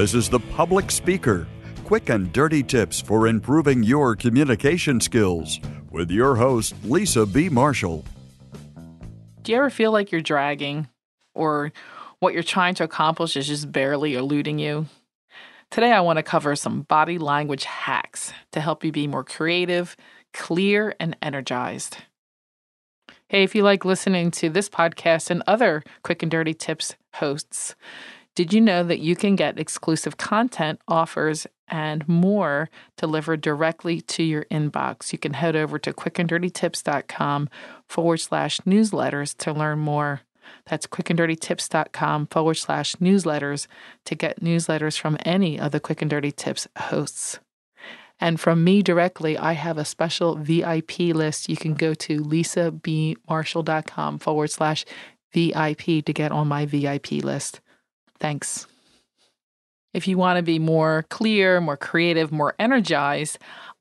This is The Public Speaker quick and dirty tips for improving your communication skills with your host, Lisa B. Marshall. Do you ever feel like you're dragging or what you're trying to accomplish is just barely eluding you? Today, I want to cover some body language hacks to help you be more creative, clear, and energized. Hey, if you like listening to this podcast and other quick and dirty tips hosts, did you know that you can get exclusive content, offers, and more delivered directly to your inbox? You can head over to quickanddirtytips.com forward slash newsletters to learn more. That's quickanddirtytips.com forward slash newsletters to get newsletters from any of the Quick and Dirty Tips hosts. And from me directly, I have a special VIP list. You can go to lisabmarshall.com forward slash VIP to get on my VIP list. Thanks. If you want to be more clear, more creative, more energized,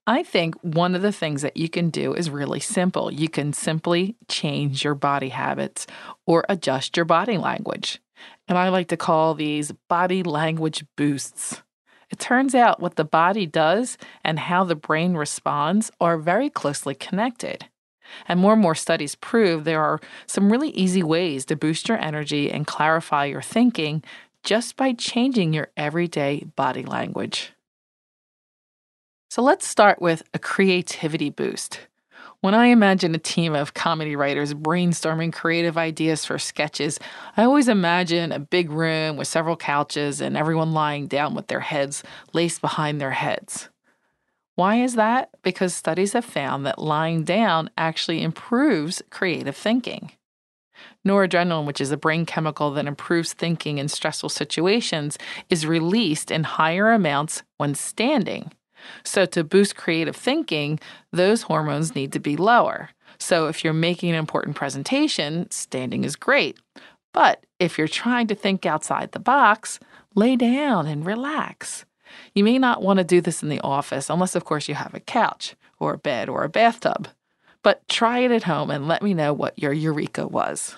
I think one of the things that you can do is really simple. You can simply change your body habits or adjust your body language. And I like to call these body language boosts. It turns out what the body does and how the brain responds are very closely connected. And more and more studies prove there are some really easy ways to boost your energy and clarify your thinking just by changing your everyday body language. So let's start with a creativity boost. When I imagine a team of comedy writers brainstorming creative ideas for sketches, I always imagine a big room with several couches and everyone lying down with their heads laced behind their heads. Why is that? Because studies have found that lying down actually improves creative thinking. Noradrenaline, which is a brain chemical that improves thinking in stressful situations, is released in higher amounts when standing. So, to boost creative thinking, those hormones need to be lower. So, if you're making an important presentation, standing is great. But if you're trying to think outside the box, lay down and relax. You may not want to do this in the office, unless, of course, you have a couch or a bed or a bathtub. But try it at home and let me know what your eureka was.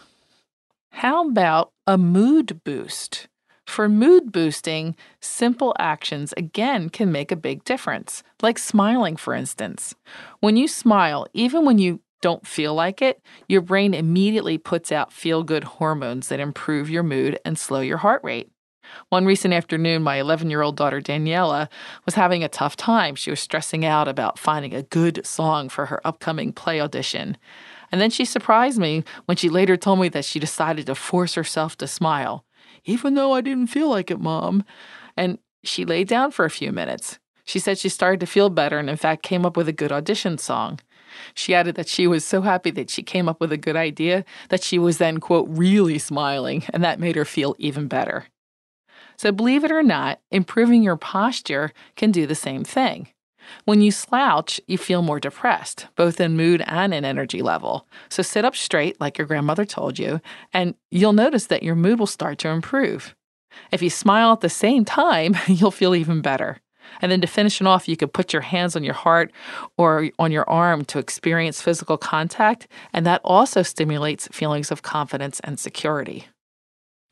How about a mood boost? For mood boosting, simple actions again can make a big difference, like smiling, for instance. When you smile, even when you don't feel like it, your brain immediately puts out feel good hormones that improve your mood and slow your heart rate. One recent afternoon, my 11 year old daughter Daniela was having a tough time. She was stressing out about finding a good song for her upcoming play audition. And then she surprised me when she later told me that she decided to force herself to smile even though I didn't feel like it, Mom. And she laid down for a few minutes. She said she started to feel better and, in fact, came up with a good audition song. She added that she was so happy that she came up with a good idea that she was then, quote, really smiling, and that made her feel even better. So, believe it or not, improving your posture can do the same thing. When you slouch, you feel more depressed, both in mood and in energy level. So sit up straight, like your grandmother told you, and you'll notice that your mood will start to improve. If you smile at the same time, you'll feel even better. And then to finish it off, you could put your hands on your heart or on your arm to experience physical contact, and that also stimulates feelings of confidence and security.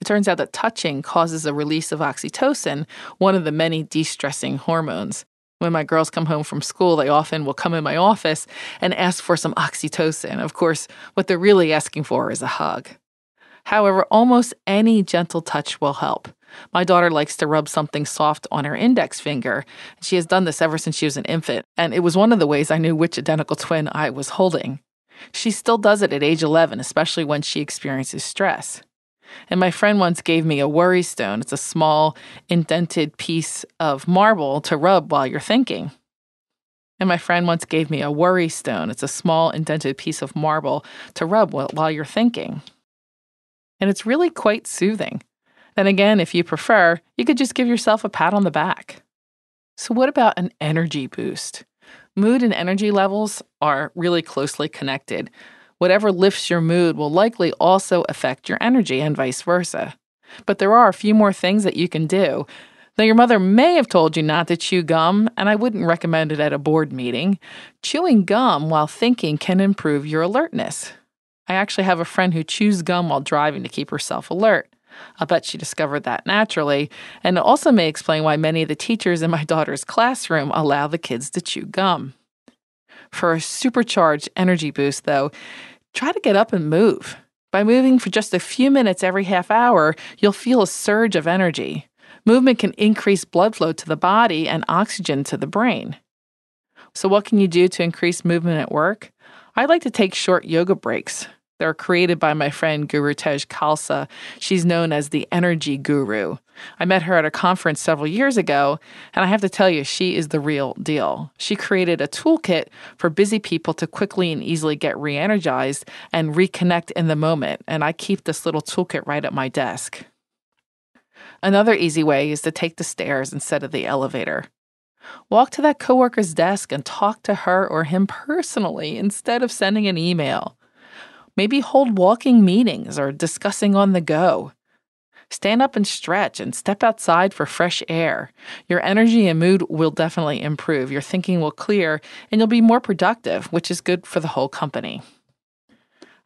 It turns out that touching causes a release of oxytocin, one of the many de stressing hormones. When my girls come home from school, they often will come in my office and ask for some oxytocin. Of course, what they're really asking for is a hug. However, almost any gentle touch will help. My daughter likes to rub something soft on her index finger. She has done this ever since she was an infant, and it was one of the ways I knew which identical twin I was holding. She still does it at age 11, especially when she experiences stress. And my friend once gave me a worry stone. It's a small, indented piece of marble to rub while you're thinking. And my friend once gave me a worry stone. It's a small, indented piece of marble to rub while you're thinking. And it's really quite soothing. Then again, if you prefer, you could just give yourself a pat on the back. So, what about an energy boost? Mood and energy levels are really closely connected. Whatever lifts your mood will likely also affect your energy and vice versa. But there are a few more things that you can do. Though your mother may have told you not to chew gum, and I wouldn't recommend it at a board meeting, chewing gum while thinking can improve your alertness. I actually have a friend who chews gum while driving to keep herself alert. I'll bet she discovered that naturally, and it also may explain why many of the teachers in my daughter's classroom allow the kids to chew gum. For a supercharged energy boost, though, try to get up and move. By moving for just a few minutes every half hour, you'll feel a surge of energy. Movement can increase blood flow to the body and oxygen to the brain. So, what can you do to increase movement at work? I like to take short yoga breaks. They're created by my friend Guru Tej Khalsa. She's known as the energy guru. I met her at a conference several years ago, and I have to tell you, she is the real deal. She created a toolkit for busy people to quickly and easily get re energized and reconnect in the moment. And I keep this little toolkit right at my desk. Another easy way is to take the stairs instead of the elevator. Walk to that coworker's desk and talk to her or him personally instead of sending an email. Maybe hold walking meetings or discussing on the go. Stand up and stretch and step outside for fresh air. Your energy and mood will definitely improve. Your thinking will clear and you'll be more productive, which is good for the whole company.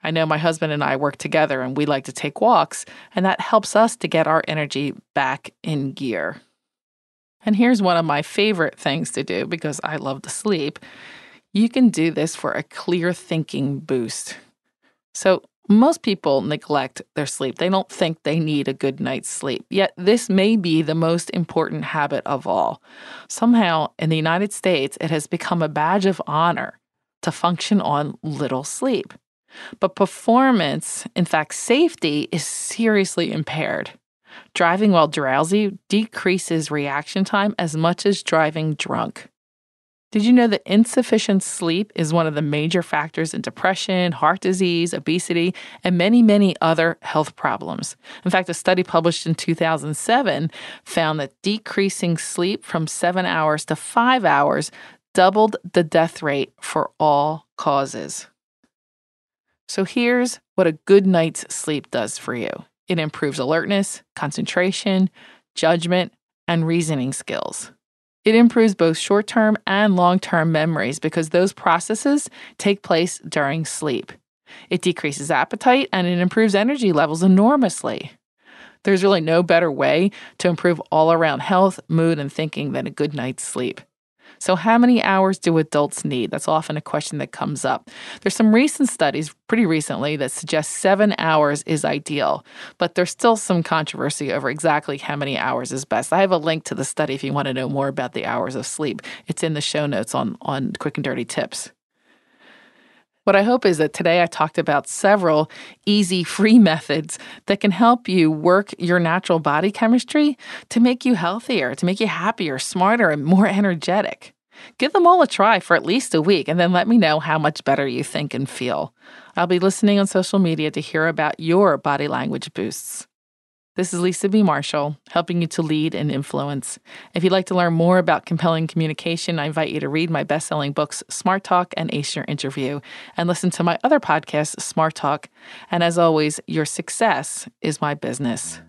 I know my husband and I work together and we like to take walks, and that helps us to get our energy back in gear. And here's one of my favorite things to do because I love to sleep. You can do this for a clear thinking boost. So, most people neglect their sleep. They don't think they need a good night's sleep. Yet, this may be the most important habit of all. Somehow, in the United States, it has become a badge of honor to function on little sleep. But performance, in fact, safety, is seriously impaired. Driving while drowsy decreases reaction time as much as driving drunk. Did you know that insufficient sleep is one of the major factors in depression, heart disease, obesity, and many, many other health problems? In fact, a study published in 2007 found that decreasing sleep from seven hours to five hours doubled the death rate for all causes. So here's what a good night's sleep does for you it improves alertness, concentration, judgment, and reasoning skills. It improves both short term and long term memories because those processes take place during sleep. It decreases appetite and it improves energy levels enormously. There's really no better way to improve all around health, mood, and thinking than a good night's sleep. So, how many hours do adults need? That's often a question that comes up. There's some recent studies, pretty recently, that suggest seven hours is ideal, but there's still some controversy over exactly how many hours is best. I have a link to the study if you want to know more about the hours of sleep. It's in the show notes on, on Quick and Dirty Tips. What I hope is that today I talked about several easy, free methods that can help you work your natural body chemistry to make you healthier, to make you happier, smarter, and more energetic. Give them all a try for at least a week and then let me know how much better you think and feel. I'll be listening on social media to hear about your body language boosts. This is Lisa B. Marshall, helping you to lead and influence. If you'd like to learn more about compelling communication, I invite you to read my best selling books, Smart Talk and Ace Your Interview, and listen to my other podcast, Smart Talk. And as always, your success is my business.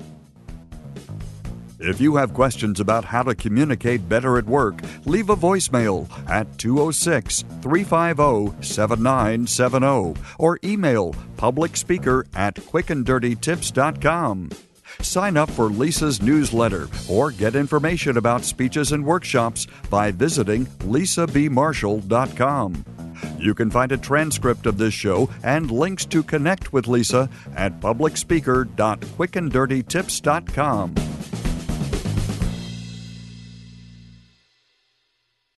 If you have questions about how to communicate better at work, leave a voicemail at 206 350 7970 or email publicspeaker at quickanddirtytips.com. Sign up for Lisa's newsletter or get information about speeches and workshops by visiting lisabmarshall.com. You can find a transcript of this show and links to connect with Lisa at publicspeaker.quickanddirtytips.com.